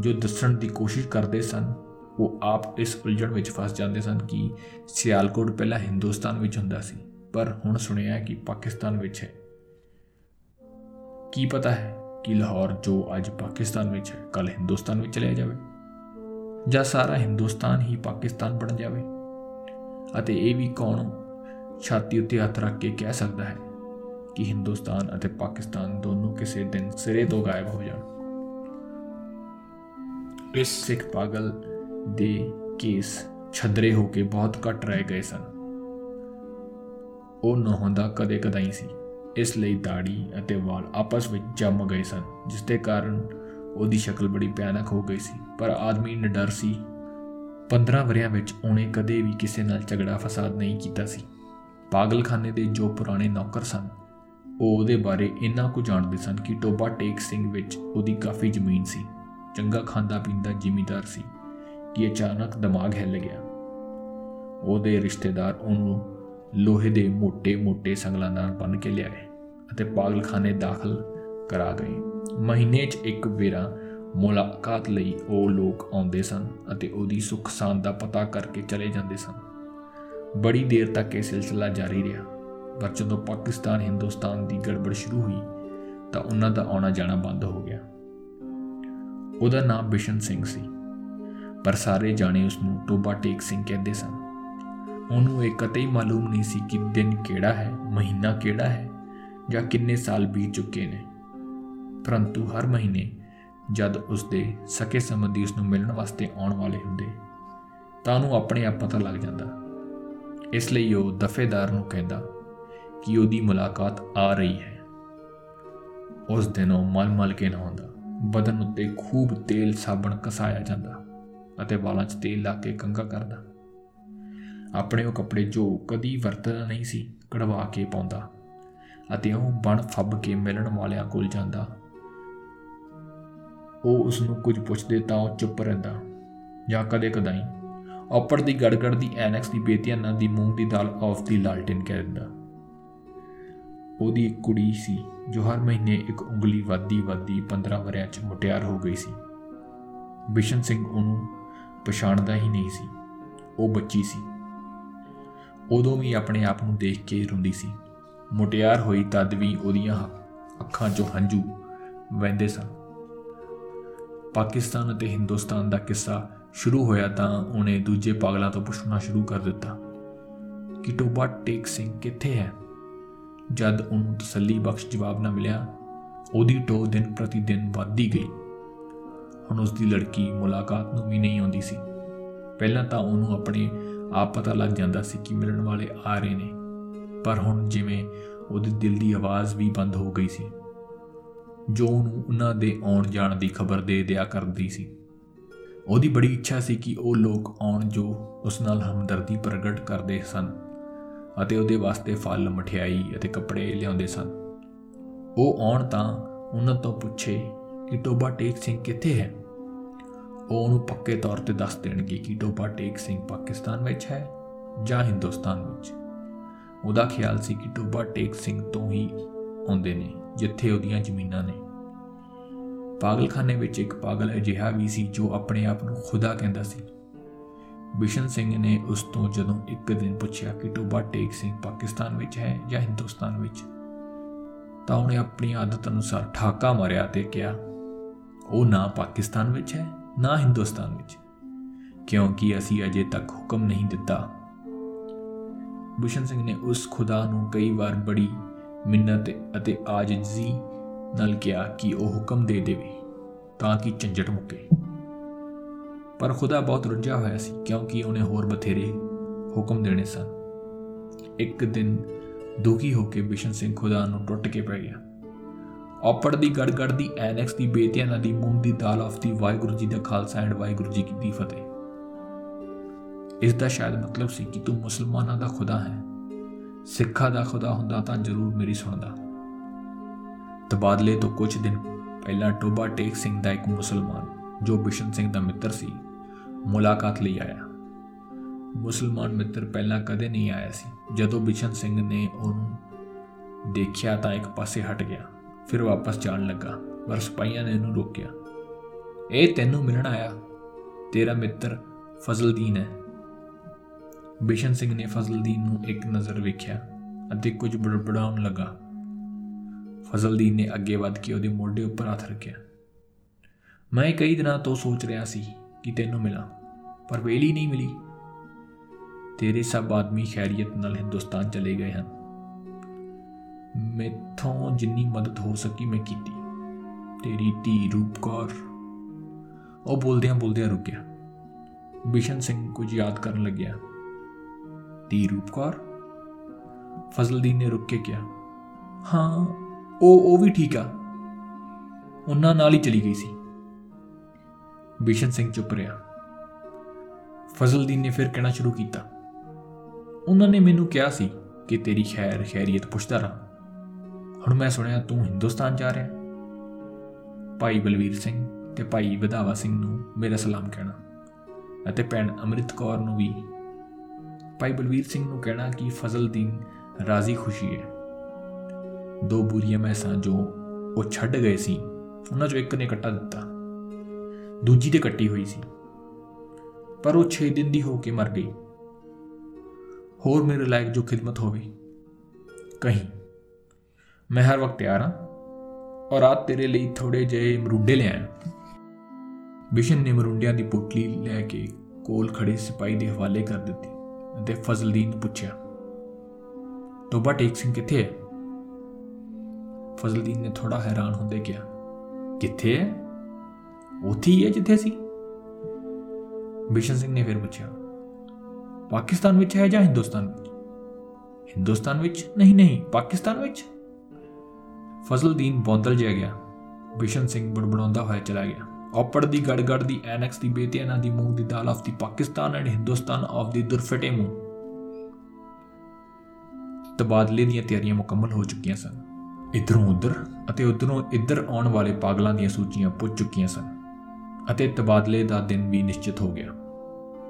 ਜੋ ਦੱਸਣ ਦੀ ਕੋਸ਼ਿਸ਼ ਕਰਦੇ ਸਨ, ਉਹ ਆਪ ਇਸ ਉਲਝਣ ਵਿੱਚ ਫਸ ਜਾਂਦੇ ਸਨ ਕਿ ਸਿਆਲਕੋਟ ਪਹਿਲਾਂ ਹਿੰਦੁਸਤਾਨ ਵਿੱਚ ਹੁੰਦਾ ਸੀ, ਪਰ ਹੁਣ ਸੁਣਿਆ ਕਿ ਪਾਕਿਸਤਾਨ ਵਿੱਚ ਹੈ। ਕੀ ਪਤਾ ਹੈ ਕਿ ਲਾਹੌਰ ਜੋ ਅੱਜ ਪਾਕਿਸਤਾਨ ਵਿੱਚ ਹੈ ਕੱਲ ਹਿੰਦੁਸਤਾਨ ਵਿੱਚ ਚਲਿਆ ਜਾਵੇ? ਜਾਂ ਸਾਰਾ ਹਿੰਦੁਸਤਾਨ ਹੀ ਪਾਕਿਸਤਾਨ ਬਣ ਜਾਵੇ? ਅਤੇ ਇਹ ਵੀ ਕੌਣ ਛਾਤੀ ਉੱਤੇ ਹੱਥ ਰੱਖ ਕੇ ਕਹਿ ਸਕਦਾ ਹੈ ਕਿ ਹਿੰਦੁਸਤਾਨ ਅਤੇ ਪਾਕਿਸਤਾਨ ਦੋਨੋਂ ਕਿਸੇ ਦਿਨ ਸਿਰੇ ਤੋਂ ਗਾਇਬ ਹੋ ਜਾਣ। ਇਸ ਸਿੱਖ ਪਾਗਲ ਦੇ ਕੇਸ ਛਦਰੇ ਹੋ ਕੇ ਬਹੁਤ ਘਟ ਰਹਿ ਗਏ ਸਨ। ਉਹ ਨਹਾਉਂਦਾ ਕਦੇ ਕਦਾਈ ਸੀ। ਇਸ ਲਈ ਦਾੜੀ ਅਤੇ ਵਾਲ ਆਪਸ ਵਿੱਚ ਜੰਮ ਗਏ ਸਨ ਜਿਸ ਦੇ ਕਾਰਨ ਉਹਦੀ ਸ਼ਕਲ ਬੜੀ ਭਿਆਨਕ ਹੋ ਗਈ ਸੀ। ਪਰ ਆਦਮੀ ਨਿਡਰ ਸੀ। 15 ਵਰਿਆਂ ਵਿੱਚ ਉਹਨੇ ਕਦੇ ਵੀ ਕਿਸੇ ਨਾਲ ਝਗੜਾ ਫਸਾਦ ਨਹੀਂ ਕੀਤਾ ਸੀ। ਪਾਗਲਖਾਨੇ ਦੇ ਜੋ ਪੁਰਾਣੇ ਨੌਕਰ ਸਨ ਉਹ ਉਹਦੇ ਬਾਰੇ ਇੰਨਾ ਕੁ ਜਾਣਦੇ ਸਨ ਕਿ ਟੋਬਾ ਟੇਕ ਸਿੰਘ ਵਿੱਚ ਉਹਦੀ ਕਾਫੀ ਜ਼ਮੀਨ ਸੀ। ਚੰਗਾ ਖਾਂਦਾ ਪੀਂਦਾ ਜ਼ਿਮੀਦਾਰ ਸੀ ਕਿ ਅਚਾਨਕ ਦਿਮਾਗ ਹਿੱਲ ਗਿਆ। ਉਹਦੇ ਰਿਸ਼ਤੇਦਾਰ ਉਹਨੂੰ ਲੋਹੇ ਦੇ ਮੋٹے-ਮੋٹے ਸੰਗਲਾਂ ਨਾਲ ਬੰਨ ਕੇ ਲਿਆਏ ਅਤੇ ਪਾਗਲਖਾਨੇ ਦਾਖਲ ਕਰਾ ਗਏ। ਮਹੀਨੇ 'ਚ ਇੱਕ ਵੇਰਾ ਮੁਲਾਕਾਤ ਲਈ ਉਹ ਲੋਕ ਆਉਂਦੇ ਸਨ ਅਤੇ ਉਹਦੀ ਸੁੱਖ ਸਾਂਦ ਦਾ ਪਤਾ ਕਰਕੇ ਚਲੇ ਜਾਂਦੇ ਸਨ। ਬੜੀ ਦੇਰ ਤੱਕ ਇਹ ਸਿਲਸਿਲਾ ਜਾਰੀ ਰਿਹਾ। ਪਰ ਜਦੋਂ ਪਾਕਿਸਤਾਨ ਹਿੰਦੁਸਤਾਨ ਦੀ ਗੜਬੜ ਸ਼ੁਰੂ ਹੋਈ, ਤਾਂ ਉਹਨਾਂ ਦਾ ਆਉਣਾ ਜਾਣਾ ਬੰਦ ਹੋ ਗਿਆ। ਉਹਦਾ ਨਾਮ ਬਿਸ਼ਨ ਸਿੰਘ ਸੀ, ਪਰ ਸਾਰੇ ਜਾਣੇ ਉਸ ਨੂੰ ਟੋਬਾ ਟੇਕ ਸਿੰਘ ਕਹਿੰਦੇ ਸਨ। ਉਹਨੂੰ ਇਹ ਕਤਈ ਮਾਲੂਮ ਨਹੀਂ ਸੀ ਕਿ ਦਿਨ ਕਿਹੜਾ ਹੈ, ਮਹੀਨਾ ਕਿਹੜਾ ਹੈ, ਜਾਂ ਕਿੰਨੇ ਸਾਲ ਬੀਤ ਚੁੱਕੇ ਨੇ। ਪਰੰਤੂ ਹਰ ਮਹੀਨੇ ਜਦ ਉਸ ਦੇ ਸਕੇ ਸੰਬੰਧੀ ਉਸ ਨੂੰ ਮਿਲਣ ਵਾਸਤੇ ਆਉਣ ਵਾਲੇ ਹੁੰਦੇ, ਤਾਂ ਉਹਨੂੰ ਆਪਣੇ ਆਪ ਪਤਾ ਲੱਗ ਜਾਂਦਾ। ਇਸ ਲਈ ਉਹ ਦਫੇਦਾਰ ਨੂੰ ਕਹਿੰਦਾ ਕਿ ਉਹਦੀ ਮੁਲਾਕਾਤ ਆ ਰਹੀ ਹੈ। ਉਸ ਦਿਨ ਉਹ ਮਲ-ਮਲ ਕੇ ਨਹਾਉਂਦਾ ਬਦਨ ਉੱਤੇ ਖੂਬ ਤੇਲ ਸਾਬਣ ਕਸਾਇਆ ਜਾਂਦਾ ਅਤੇ ਵਾਲਾਂ 'ਚ ਤੇਲ ਲਾ ਕੇ ਕੰਗਾ ਕਰਦਾ। ਆਪਣੇ ਉਹ ਕੱਪੜੇ ਜੋ ਕਦੀ ਵਰਤਦਾ ਨਹੀਂ ਸੀ, ਕਢਵਾ ਕੇ ਪਾਉਂਦਾ ਅਤੇ ਉਹ ਬਣ ਫੱਬ ਕੇ ਮਿਲਣ ਵਾਲਿਆਂ ਕੋਲ ਜਾਂਦਾ। ਉਹ ਉਸ ਨੂੰ ਕੁਝ ਪੁੱਛਦੇ ਤਾਂ ਉਹ ਚੁੱਪ ਰਹਿੰਦਾ ਜਾਂ ਕਦੇ ਕਦਾਈ ਉੱਪਰ ਦੀ ਗੜਗੜ ਦੀ ਐਨੈਕਸ ਦੀ ਬੇਤੀਆਂ ਦੀ ਮੂੰਗ ਦੀ ਦਾਲ ਆਫ ਦੀ ਲਾਲਟਨ ਕਹਿ ਦਿੰਦਾ। ਉਹਦੀ ਇੱਕ ਕੁੜੀ ਸੀ, ਜੋ ਹਰ ਮਹੀਨੇ ਇੱਕ ਉਂਗਲੀ ਵਾਦੀ ਵਾਦੀ 15 ਵਰਿਆਂ 'ਚ ਮੁਟਿਆਰ ਹੋ ਗਈ ਸੀ। ਬਿਸ਼ਨ ਸਿੰਘ ਉਹਨੂੰ ਪਛਾਣਦਾ ਹੀ ਨਹੀਂ ਸੀ। ਉਹ ਬੱਚੀ ਸੀ। ਉਦੋਂ ਵੀ ਆਪਣੇ ਆਪ ਨੂੰ ਦੇਖ ਕੇ ਰੋਂਦੀ ਸੀ। ਮੁਟਿਆਰ ਹੋਈ ਤਦ ਵੀ ਉਹਦੀਆਂ ਅੱਖਾਂ 'ਚੋਂ ਹੰਝੂ ਵਹਿੰਦੇ ਸਨ। ਪਾਕਿਸਤਾਨ ਅਤੇ ਹਿੰਦੁਸਤਾਨ ਦਾ ਕਿੱਸਾ ਸ਼ੁਰੂ ਹੋਇਆ ਤਾਂ ਉਹਨੇ ਦੂਜੇ ਪਾਗਲਾਂ ਤੋਂ ਪੁੱਛਣਾ ਸ਼ੁਰੂ ਕਰ ਦਿੱਤਾ, ਕਿ ਟੋਬਾ ਟੇਕ ਸਿੰਘ ਕਿੱਥੇ ਹੈ? ਜਦ ਉਹਨੂੰ ਤਸੱਲੀ ਬਖਸ਼ ਜਵਾਬ ਨਾ ਮਿਲਿਆ, ਉਹਦੀ ਟੋ ਦਿਨ ਪ੍ਰਤੀ ਦਿਨ ਵੱਧਦੀ ਗਈ। ਹੁਣ ਉਸ ਦੀ ਲੜਕੀ ਮੁਲਾਕਾਤ ਨੂੰ ਵੀ ਨਹੀਂ ਆਉਂਦੀ ਸੀ। ਪਹਿਲਾਂ ਤਾਂ ਉਹਨੂੰ ਆਪਣੇ ਆਪ ਪਤਾ ਲੱਗ ਜਾਂਦਾ ਸੀ ਕਿ ਮਿਲਣ ਵਾਲੇ ਆ ਰਹੇ ਨੇ। ਪਰ ਹੁਣ ਜਿਵੇਂ ਉਹਦੇ ਦਿਲ ਦੀ ਆਵਾਜ਼ ਵੀ ਬੰਦ ਹੋ ਗਈ ਸੀ। ਜੋ ਉਹਨੂੰ ਉਹਨਾਂ ਦੇ ਆਉਣ ਜਾਣ ਦੀ ਖਬਰ ਦੇ ਦਿਆ ਕਰਦੀ ਸੀ। ਉਹਦੀ ਬੜੀ ਇੱਛਾ ਸੀ ਕਿ ਉਹ ਲੋਕ ਆਉਣ ਜੋ ਉਸ ਨਾਲ ਹਮਦਰਦੀ ਪ੍ਰਗਟ ਕਰਦੇ ਸਨ। ਅਤੇ ਉਹਦੇ ਵਾਸਤੇ ਫਲ, ਮਠਿਆਈ ਅਤੇ ਕੱਪੜੇ ਲਿਆਉਂਦੇ ਸਨ। ਉਹ ਆਉਣ ਤਾਂ ਉਹਨਾਂ ਤੋਂ ਪੁੱਛੇ ਕਿ ਟੋਬਾ ਟੇਕ ਸਿੰਘ ਕਿੱਥੇ ਹੈ? ਉਹ ਉਹਨੂੰ ਪੱਕੇ ਤੌਰ ਤੇ ਦੱਸ ਦੇਣਗੇ ਕਿ ਟੋਬਾ ਟੇਕ ਸਿੰਘ ਪਾਕਿਸਤਾਨ ਵਿੱਚ ਹੈ ਜਾਂ ਹਿੰਦੁਸਤਾਨ ਵਿੱਚ। ਉਹਦਾ ਖਿਆਲ ਸੀ ਕਿ ਟੋਬਾ ਟੇਕ ਸਿੰਘ ਤੋਂ ਹੀ ਆਉਂਦੇ ਨੇ, ਜਿੱਥੇ ਉਹਦੀਆਂ ਜ਼ਮੀਨਾਂ ਨੇ। ਪਾਗਲਖਾਨੇ ਵਿੱਚ ਇੱਕ ਪਾਗਲ ਅਜਿਹਾ ਵੀ ਸੀ ਜੋ ਆਪਣੇ ਆਪ ਨੂੰ ਖੁਦਾ ਕਹਿੰਦਾ ਸੀ। ਬਿਸ਼ਨ ਸਿੰਘ ਨੇ ਉਸ ਤੋਂ ਜਦੋਂ ਇੱਕ ਦਿਨ ਪੁੱਛਿਆ ਕਿ ਟੋਬਾ ਟੇਕ ਸਿੰਘ ਪਾਕਿਸਤਾਨ ਵਿੱਚ ਹੈ ਜਾਂ ਹਿੰਦੁਸਤਾਨ ਵਿੱਚ, ਤਾਂ ਉਹਨੇ ਆਪਣੀ ਆਦਤ ਅਨੁਸਾਰ ਠਾਕਾ ਮਾਰਿਆ ਤੇ ਕਿਹਾ, ਉਹ ਨਾ ਪਾਕਿਸਤਾਨ ਵਿੱਚ ਹੈ, ਨਾ ਹਿੰਦੁਸਤਾਨ ਵਿੱਚ, ਕਿਉਂਕਿ ਅਸੀਂ ਅਜੇ ਤੱਕ ਹੁਕਮ ਨਹੀਂ ਦਿੱਤਾ। ਬਿਸ਼ਨ ਸਿੰਘ ਨੇ ਉਸ ਖੁਦਾ ਨੂੰ ਕਈ ਵਾਰ ਬੜੀ ਮਿੰਨਤ ਅਤੇ ਆਜਜ਼ੀ ਨਾਲ ਕਿਹਾ ਕਿ ਉਹ ਹੁਕਮ ਦੇ ਦੇਵੇ, ਤਾਂ ਕਿ ਝੰਜਟ ਮੁੱਕੇ। ਪਰ ਖੁਦਾ ਬਹੁਤ ਰੁੱਝਾ ਹੋਇਆ ਸੀ ਕਿਉਂਕਿ ਉਹਨੇ ਹੋਰ ਬਥੇਰੇ ਹੁਕਮ ਦੇਣੇ ਸਨ। ਇੱਕ ਦਿਨ ਦੁਖੀ ਹੋ ਕੇ ਬਿਸ਼ਨ ਸਿੰਘ ਖੁਦਾ ਨੂੰ ਟੁੱਟ ਕੇ ਪੈ ਗਿਆ। ਆਪੜ ਦੀ ਗੜਗੜ ਦੀ ਐਨੈਕਸ ਦੀ ਬੇਤਿਆਂ ਦੀ ਮੂੰਗ ਦੀ ਦਾਲ ਆਫ ਦੀ ਵਾਹਿਗੁਰੂ ਜੀ ਦਾ ਖਾਲਸਾ ਐਂਡ ਵਾਹਿਗੁਰੂ ਜੀ ਕੀ ਫਤਿਹ। ਇਸ ਦਾ ਸ਼ਾਇਦ ਮਤਲਬ ਸੀ ਕਿ ਤੂੰ ਮੁਸਲਮਾਨਾਂ ਦਾ ਖੁਦਾ ਹੈ। ਸਿੱਖਾਂ ਦਾ ਖੁਦਾ ਹੁੰਦਾ ਤਾਂ ਜ਼ਰੂਰ ਮੇਰੀ ਸੁਣਦਾ। ਤਬਾਦਲੇ ਤੋਂ ਕੁਝ ਦਿਨ ਪਹਿਲਾਂ ਟੋਬਾ ਟੇਕ ਸਿੰਘ ਦਾ ਇੱਕ ਮੁਸਲਮਾਨ, ਜੋ ਬਿਸ਼ਨ ਸਿੰਘ ਦਾ ਮਿੱਤਰ ਸੀ ਮੁਲਾਕਾਤ ਲਈ ਆਇਆ। ਮੁਸਲਮਾਨ ਮਿੱਤਰ ਪਹਿਲਾਂ ਕਦੇ ਨਹੀਂ ਆਇਆ ਸੀ। ਜਦੋਂ ਬਿਸ਼ਨ ਸਿੰਘ ਨੇ ਉਹਨੂੰ ਦੇਖਿਆ ਤਾਂ ਇੱਕ ਪਾਸੇ ਹਟ ਗਿਆ। ਫਿਰ ਵਾਪਸ ਜਾਣ ਲੱਗਾ, ਪਰ ਸਿਪਾਹੀਆਂ ਨੇ ਉਹਨੂੰ ਰੋਕਿਆ। ਇਹ ਤੈਨੂੰ ਮਿਲਣ ਆਇਆ? ਤੇਰਾ ਮਿੱਤਰ ਫਜ਼ਲਦੀਨ ਹੈ। ਬਿਸ਼ਨ ਸਿੰਘ ਨੇ ਫਜ਼ਲਦੀਨ ਨੂੰ ਇੱਕ ਨਜ਼ਰ ਵੇਖਿਆ ਅਤੇ ਕੁਝ ਬੜਬੜਾਉਣ ਲੱਗਾ। ਫਜ਼ਲਦੀਨ ਨੇ ਅੱਗੇ ਵੱਧ ਕੇ ਉਹਦੇ ਮੋਢੇ ਉੱਪਰ ਹੱਥ ਰੱਖਿਆ। ਮੈਂ ਕਈ ਦਿਨਾਂ ਤੋਂ ਸੋਚ ਰਿਹਾ ਸੀ ਕਿ ਤੈਨੂੰ ਮਿਲਾਂ, ਪਰ ਵੇਲੀ ਨਹੀਂ ਮਿਲੀ। ਤੇਰੇ ਸਭ ਆਦਮੀ ਖੈਰੀਅਤ ਨਾਲ ਹਿੰਦੁਸਤਾਨ ਚਲੇ ਗਏ ਹਨ। ਮੈਥੋਂ ਜਿੰਨੀ ਮਦਦ ਹੋ ਸਕੀ ਮੈਂ ਕੀਤੀ। ਤੇਰੀ ਧੀ ਰੂਪਕੌਰ ਉਹ ਬੋਲਦਿਆਂ ਬੋਲਦਿਆਂ ਰੁਕ ਗਿਆ ਬਿਸ਼ਨ ਸਿੰਘ ਕੁਝ ਯਾਦ ਕਰਨ ਲੱਗਿਆ। ਧੀ ਰੂਪਕੌਰ ਫਜ਼ਲਦੀਨ ਨੇ ਰੁਕ ਕੇ ਕਿਹਾ, ਹਾਂ, ਉਹ ਉਹ ਵੀ ਠੀਕ ਆ। ਉਹਨਾਂ ਨਾਲ ਹੀ ਚਲੀ ਗਈ ਸੀ। ਬਿਸ਼ਨ ਸਿੰਘ ਚੁੱਪ ਰਿਹਾ। ਫਜ਼ਲਦੀਨ ਨੇ ਫਿਰ ਕਹਿਣਾ ਸ਼ੁਰੂ ਕੀਤਾ। ਉਹਨਾਂ ਨੇ ਮੈਨੂੰ ਕਿਹਾ ਸੀ ਕਿ ਤੇਰੀ ਖੈਰ ਖੈਰੀਅਤ ਪੁੱਛਦਾ ਰਹਾ। ਹੁਣ ਮੈਂ ਸੁਣਿਆ ਤੂੰ ਹਿੰਦੁਸਤਾਨ ਜਾ ਰਿਹਾ। ਭਾਈ ਬਲਵੀਰ ਸਿੰਘ ਤੇ ਭਾਈ ਵਿਧਾਵਾ ਸਿੰਘ ਨੂੰ ਮੇਰਾ ਸਲਾਮ ਕਹਿਣਾ ਅਤੇ ਭੈਣ ਅੰਮ੍ਰਿਤ ਕੌਰ ਨੂੰ ਵੀ। ਭਾਈ ਬਲਵੀਰ ਸਿੰਘ ਨੂੰ ਕਹਿਣਾ ਕਿ ਫਜ਼ਲਦੀਨ ਰਾਜ਼ੀ ਖੁਸ਼ੀ ਹੈ। ਦੋ ਬੁਰੀਆਂ ਮੈਸਾਂ ਜੋ ਉਹ ਛੱਡ ਗਏ ਸੀ, ਉਹਨਾਂ ਚੋਂ ਇੱਕ ਨੇ ਕੱਟਾ ਦਿੱਤਾ। ਦੂਜੀ ਤੇ ਕੱਟੀ ਹੋਈ ਸੀ। ਪਰ ਉਹ 6 ਦਿਨ ਦੀ ਹੋ ਕੇ ਮਰ ਗਈ। ਹੋਰ ਮੇਰੇ ਲਾਇਕ ਜੋ ਖਿਦਮਤ ਹੋਵੇ, ਕਹੀਂ, ਮੈਂ ਹਰ ਵਕਤ ਤਿਆਰ ਹਾਂ ਔਰ ਰਾਤ ਤੇਰੇ ਲਈ ਥੋੜੇ ਜਿਹੇ ਮਰੁੰਡੇ ਲਿਆਇਆ ਬਿਸ਼ਨ ਨੇ ਮਰੁੰਡਿਆਂ ਦੀ ਪੋਟਲੀ ਲੈ ਕੇ ਕੋਲ ਖੜੇ ਸਿਪਾਹੀ ਦੇ ਹਵਾਲੇ ਕਰ ਦਿੱਤੀ ਅਤੇ ਫਜ਼ਲਦੀਨ ਨੂੰ ਪੁੱਛਿਆ, ਤੋਬਾ ਟੇਕ ਸਿੰਘ ਕਿੱਥੇ ਹੈ? ਫਜ਼ਲਦੀਨ ਨੇ ਥੋੜਾ ਹੈਰਾਨ ਹੁੰਦੇ ਕਿਹਾ, ਕਿੱਥੇ ਹੈ? ਉੱਥੇ ਹੀ ਹੈ ਜਿੱਥੇ ਸੀ ਬਿਸ਼ਨ ਸਿੰਘ ਨੇ ਫਿਰ ਪੁੱਛਿਆ, ਪਾਕਿਸਤਾਨ ਵਿੱਚ ਹੈ ਜਾਂ ਹਿੰਦੁਸਤਾਨ ਵਿੱਚ? ਹਿੰਦੁਸਤਾਨ ਵਿੱਚ? ਨਹੀਂ ਨਹੀਂ, ਪਾਕਿਸਤਾਨ ਵਿੱਚ। ਫਜ਼ਲਦੀਨ ਬੌਂਦਲ ਜਿਹਾ ਗਿਆ। ਬਿਸ਼ਨ ਸਿੰਘ ਬੜਬੜਾਉਂਦਾ ਹੋਇਆ ਚਲਾ ਗਿਆ। ਔਪੜ ਦੀ ਗੜਗੜ ਦੀ ਐਨੈਕਸ ਦੀ ਬੇਤਿਆਨਾ ਦੀ ਮੂੰਗ ਦੀ ਦਾਲ of the Pakistan and Hindustan of the ਦੁਰਫਟੇ ਮੂੰਹ। ਤਬਾਦਲੇ ਦੀਆਂ ਤਿਆਰੀਆਂ ਮੁਕੰਮਲ ਹੋ ਚੁੱਕੀਆਂ ਸਨ। ਇਧਰੋਂ ਉਧਰ ਅਤੇ ਉਧਰੋਂ ਇੱਧਰ ਆਉਣ ਵਾਲੇ ਪਾਗਲਾਂ ਦੀਆਂ ਸੂਚੀਆਂ ਪੁੱਜ ਚੁੱਕੀਆਂ ਸਨ। ਅਤੇ ਤਬਾਦਲੇ ਦਾ ਦਿਨ ਵੀ ਨਿਸ਼ਚਿਤ ਹੋ ਗਿਆ।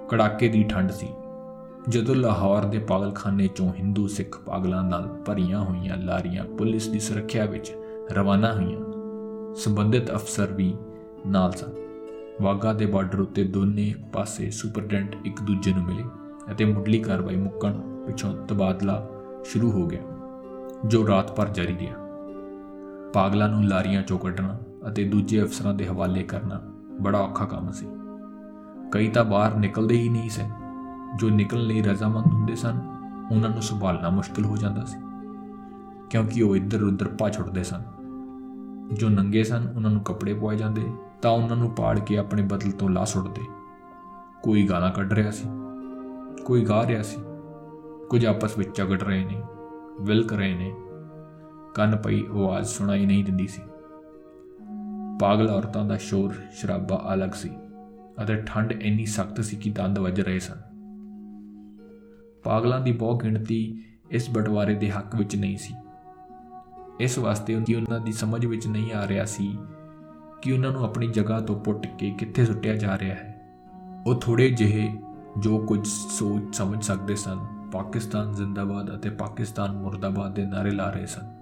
ਕੜਾਕੇ ਦੀ ਠੰਡ ਸੀ। ਜਦੋਂ ਲਾਹੌਰ ਦੇ ਪਾਗਲਖਾਨੇ ਚੋਂ ਹਿੰਦੂ ਸਿੱਖ ਪਾਗਲਾਂ ਨਾਲ ਭਰੀਆਂ ਹੋਈਆਂ ਲਾਰੀਆਂ ਪੁਲਿਸ ਦੀ ਸੁਰੱਖਿਆ ਵਿੱਚ ਰਵਾਨਾ ਹੋਈਆਂ, ਸੰਬੰਧਿਤ ਅਫਸਰ ਵੀ ਨਾਲ ਸਨ। ਵਾਗਾ ਦੇ ਬਾਰਡਰ ਉੱਤੇ ਦੋਨੇ ਪਾਸੇ ਸੁਪਰਡੈਂਟ ਇੱਕ ਦੂਜੇ ਨੂੰ ਮਿਲੇ ਅਤੇ ਮੁੱਢਲੀ ਕਾਰਵਾਈ ਮੁੱਕਣ ਪਿਛੋਂ ਤਬਾਦਲਾ ਸ਼ੁਰੂ ਹੋ ਗਿਆ, ਜੋ ਰਾਤ ਭਰ ਜਾਰੀ ਰਿਹਾ। ਪਾਗਲਾਂ ਨੂੰ ਲਾਰੀਆਂ ਚੋਂ ਕੱਢਣਾ ਅਤੇ ਦੂਜੇ ਅਫਸਰਾਂ ਦੇ ਹਵਾਲੇ ਕਰਨਾ ਬੜਾ ਔਖਾ ਕੰਮ ਸੀ। ਕਈ ਤਾਂ ਬਾਹਰ ਨਿਕਲਦੇ ਹੀ ਨਹੀਂ ਸਨ ਜੋ ਨਿਕਲਣ ਲਈ ਰਜ਼ਾਮੰਦ ਹੁੰਦੇ ਸਨ, ਉਹਨਾਂ ਨੂੰ ਸੰਭਾਲਣਾ ਮੁਸ਼ਕਲ ਹੋ ਜਾਂਦਾ ਸੀ। ਕਿਉਂਕਿ ਉਹ ਇੱਧਰ ਉੱਧਰ ਪਾ ਛੁੱਟਦੇ ਸਨ। ਜੋ ਨੰਗੇ ਸਨ, ਉਹਨਾਂ ਨੂੰ ਕੱਪੜੇ ਪਵਾਏ ਜਾਂਦੇ, ਤਾਂ ਉਹਨਾਂ ਨੂੰ ਪਾੜ ਕੇ ਆਪਣੇ ਬਦਲ ਤੋਂ ਲਾ ਸੁੱਟਦੇ। ਕੋਈ ਗਾਲਾਂ ਕੱਢ ਰਿਹਾ ਸੀ, ਕੋਈ ਗਾ ਰਿਹਾ ਸੀ। ਕੁਝ ਆਪਸ ਵਿੱਚ ਝਗੜ ਰਹੇ ਨੇ, ਵਿਲਕ ਰਹੇ ਨੇ। ਕੰਨ ਪਈ ਆਵਾਜ਼ ਸੁਣਾਈ ਨਹੀਂ ਦਿੰਦੀ ਸੀ। ਪਾਗਲ ਔਰਤਾਂ ਦਾ ਸ਼ੋਰ ਸ਼ਰਾਬਾ ਅਲੱਗ ਸੀ ਅਤੇ ਠੰਡ ਇੰਨੀ ਸਖਤ ਸੀ ਕਿ ਦੰਦ ਵੱਜ ਰਹੇ ਸਨ। ਪਾਗਲਾਂ ਦੀ ਬਹੁ ਗਿਣਤੀ ਇਸ ਬਟਵਾਰੇ ਦੇ ਹੱਕ ਵਿੱਚ ਨਹੀਂ ਸੀ। ਇਸ ਵਾਸਤੇ ਉਹਨਾਂ ਦੀ ਸਮਝ ਵਿੱਚ ਨਹੀਂ ਆ ਰਿਹਾ ਸੀ ਕਿ ਉਹਨਾਂ ਨੂੰ ਆਪਣੀ ਜਗ੍ਹਾ ਤੋਂ ਪੁੱਟ ਕੇ ਕਿੱਥੇ ਸੁੱਟਿਆ ਜਾ ਰਿਹਾ ਹੈ। ਉਹ ਥੋੜੇ ਜਿਹੇ ਜੋ ਕੁਝ ਸੋਚ ਸਮਝ ਸਕਦੇ ਸਨ, ਪਾਕਿਸਤਾਨ ਜ਼ਿੰਦਾਬਾਦ ਅਤੇ ਪਾਕਿਸਤਾਨ ਮੁਰਦਾਬਾਦ ਦੇ ਨਾਰੇ ਲਾ ਰਹੇ ਸਨ।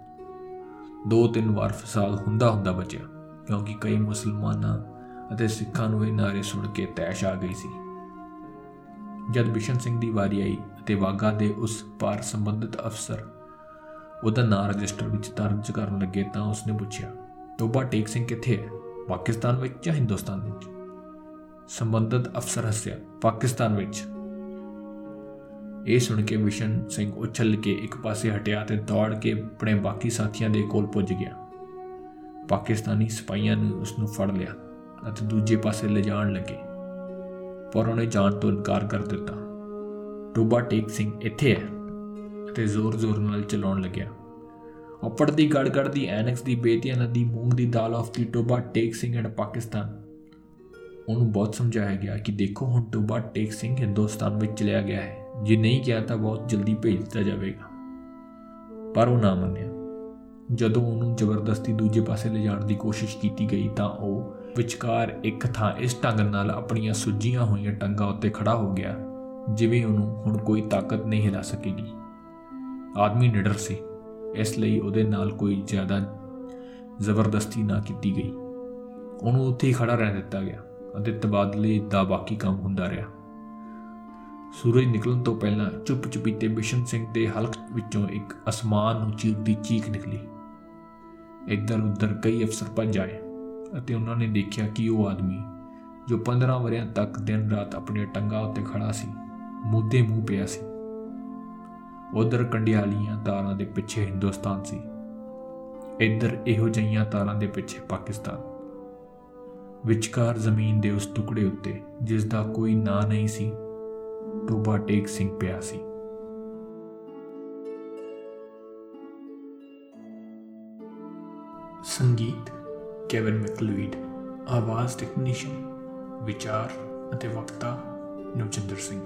ਦੋ ਤਿੰਨ ਵਾਰ ਫਸਾਦ ਹੁੰਦਾ ਹੁੰਦਾ ਬਚਿਆ। ਕਿਉਂਕਿ ਕਈ ਮੁਸਲਮਾਨਾਂ ਅਤੇ ਸਿੱਖਾਂ ਨੂੰ ਇਹ ਨਾਰੇ ਸੁਣ ਕੇ ਤੈਸ਼ ਆ ਗਈ ਸੀ। ਜਦ ਬਿਸ਼ਨ ਸਿੰਘ ਦੀ ਵਾਰੀ ਆਈ ਅਤੇ ਵਾਗਾ ਦੇ ਉਸ ਪਾਰ ਸੰਬੰਧਿਤ ਅਫਸਰ ਉਹਦਾ ਨਾਮ ਰਜਿਸਟਰ ਵਿੱਚ ਦਰਜ ਕਰਨ ਲੱਗੇ ਤਾਂ ਉਸਨੇ ਪੁੱਛਿਆ, ਤੋਬਾ ਟੇਕ ਸਿੰਘ ਕਿੱਥੇ ਹੈ? ਪਾਕਿਸਤਾਨ ਵਿੱਚ ਜਾਂ ਹਿੰਦੁਸਤਾਨ ਵਿੱਚ? ਸੰਬੰਧਿਤ ਅਫਸਰ ਹੱਸਿਆ, ਪਾਕਿਸਤਾਨ ਵਿੱਚ। ਇਹ ਸੁਣ ਕੇ ਵਿਸ਼ਨ ਸਿੰਘ ਉਛਲ ਕੇ ਇੱਕ ਪਾਸੇ ਹਟਿਆ ਤੇ ਦੌੜ ਕੇ ਆਪਣੇ ਬਾਕੀ ਸਾਥੀਆਂ ਦੇ ਕੋਲ ਪੁੱਜ ਗਿਆ। ਪਾਕਿਸਤਾਨੀ ਸਿਪਾਹੀਆਂ ਨੇ ਉਸ ਨੂੰ ਫੜ ਲਿਆ ਅਤੇ ਦੂਜੇ ਪਾਸੇ ਲਿਜਾਣ ਲੱਗੇ। ਪਰ ਉਹਨੇ ਜਾਣ ਤੋਂ ਇਨਕਾਰ ਕਰ ਦਿੱਤਾ। ਟੋਬਾ ਟੇਕ ਸਿੰਘ ਇੱਥੇ ਹੈ ਅਤੇ ਜ਼ੋਰ-ਜ਼ੋਰ ਨਾਲ ਚਲਾਉਣ ਲੱਗਿਆ। ਉੱਪਰ ਦੀ ਗੜਗੜ ਦੀ ਐਨੈਕਸ ਦੀ ਬੇਤੀਆਂ ਨਦੀ ਮੂੰਗ ਦੀ ਦਾਲ of the Toba Tek Singh and Pakistan. ਉਹਨੂੰ ਬਹੁਤ ਸਮਝਾਇਆ ਗਿਆ ਕਿ ਦੇਖੋ, ਹੁਣ ਟੋਬਾ ਟੇਕ ਸਿੰਘ ਹਿੰਦੁਸਤਾਨ ਵਿੱਚ ਚਲਿਆ ਗਿਆ ਹੈ। ਜੇ ਨਹੀਂ ਗਿਆ ਤਾਂ ਬਹੁਤ ਜਲਦੀ ਭੇਜ ਦਿੱਤਾ ਜਾਵੇਗਾ। ਪਰ ਉਹ ਨਾ ਮੰਨਿਆ। ਜਦੋਂ ਉਹਨੂੰ ਜ਼ਬਰਦਸਤੀ ਦੂਜੇ ਪਾਸੇ ਲਿਜਾਣ ਦੀ ਕੋਸ਼ਿਸ਼ ਕੀਤੀ ਗਈ ਤਾਂ ਉਹ ਵਿਚਕਾਰ ਇੱਕ ਥਾਂ ਇਸ ਢੰਗ ਨਾਲ ਆਪਣੀਆਂ ਸੁੱਜੀਆਂ ਹੋਈਆਂ ਟੰਗਾਂ ਉੱਤੇ ਖੜਾ ਹੋ ਗਿਆ, ਜਿਵੇਂ ਉਹਨੂੰ ਹੁਣ ਕੋਈ ਤਾਕਤ ਨਹੀਂ ਹਿਲਾ ਸਕੇਗੀ। ਆਦਮੀ ਨਿਡਰ ਸੀ। ਇਸ ਲਈ ਉਹਦੇ ਨਾਲ ਕੋਈ ਜ਼ਿਆਦਾ ਜ਼ਬਰਦਸਤੀ ਨਾ ਕੀਤੀ ਗਈ। ਉਹਨੂੰ ਉੱਥੇ ਹੀ ਖੜਾ ਰਹਿਣ ਦਿੱਤਾ ਗਿਆ ਅਤੇ ਤਬਾਦਲੇ ਦਾ ਬਾਕੀ ਕੰਮ ਹੁੰਦਾ ਰਿਹਾ। ਸੂਰਜ ਨਿਕਲਣ ਤੋਂ ਪਹਿਲਾਂ ਚੁੱਪ-ਚੁਪੀਤੇ ਬਿਸ਼ਨ ਸਿੰਘ ਦੇ ਹਲਕ ਵਿੱਚੋਂ ਇੱਕ ਅਸਮਾਨ ਨੂੰ ਚੀਰਦੀ ਚੀਖ ਨਿਕਲੀ। ਇੱਧਰ ਉੱਧਰ ਕਈ ਅਫਸਰ ਭੱਜ ਆਏ ਅਤੇ ਉਹਨਾਂ ਨੇ ਦੇਖਿਆ ਕਿ ਉਹ ਆਦਮੀ ਜੋ 15 ਵਰਿਆਂ ਤੱਕ ਦਿਨ ਰਾਤ ਆਪਣੀਆਂ ਟੰਗਾਂ ਉੱਤੇ ਖੜਾ ਸੀ ਮੂਦੇ ਮੂੰਹ ਪਿਆ ਸੀ। ਉਧਰ ਕੰਡਿਆਲੀਆਂ ਤਾਰਾਂ ਦੇ ਪਿੱਛੇ ਹਿੰਦੁਸਤਾਨ ਸੀ। ਇੱਧਰ ਇਹੋ ਜਈਆਂ ਤਾਰਾਂ ਦੇ ਪਿੱਛੇ ਪਾਕਿਸਤਾਨ। ਵਿਚਕਾਰ ਜ਼ਮੀਨ ਦੇ ਉਸ ਟੁਕੜੇ ਉੱਤੇ ਜਿਸ ਦਾ ਕੋਈ ਨਾਂ ਨਹੀਂ ਸੀ ਟੋਬਾ ਟੇਕ ਸਿੰਘ ਪਿਆ ਸੀ। ਸੰਗੀਤ ਕੇਵਨ ਮੈਕਲੂਇਡ ਆਵਾਜ਼ ਟੈਕਨੀਸ਼ੀਅਨ ਵਿਚਾਰ ਅਤੇ ਵਕਤਾ ਨਵਜਿੰਦਰ ਸਿੰਘ।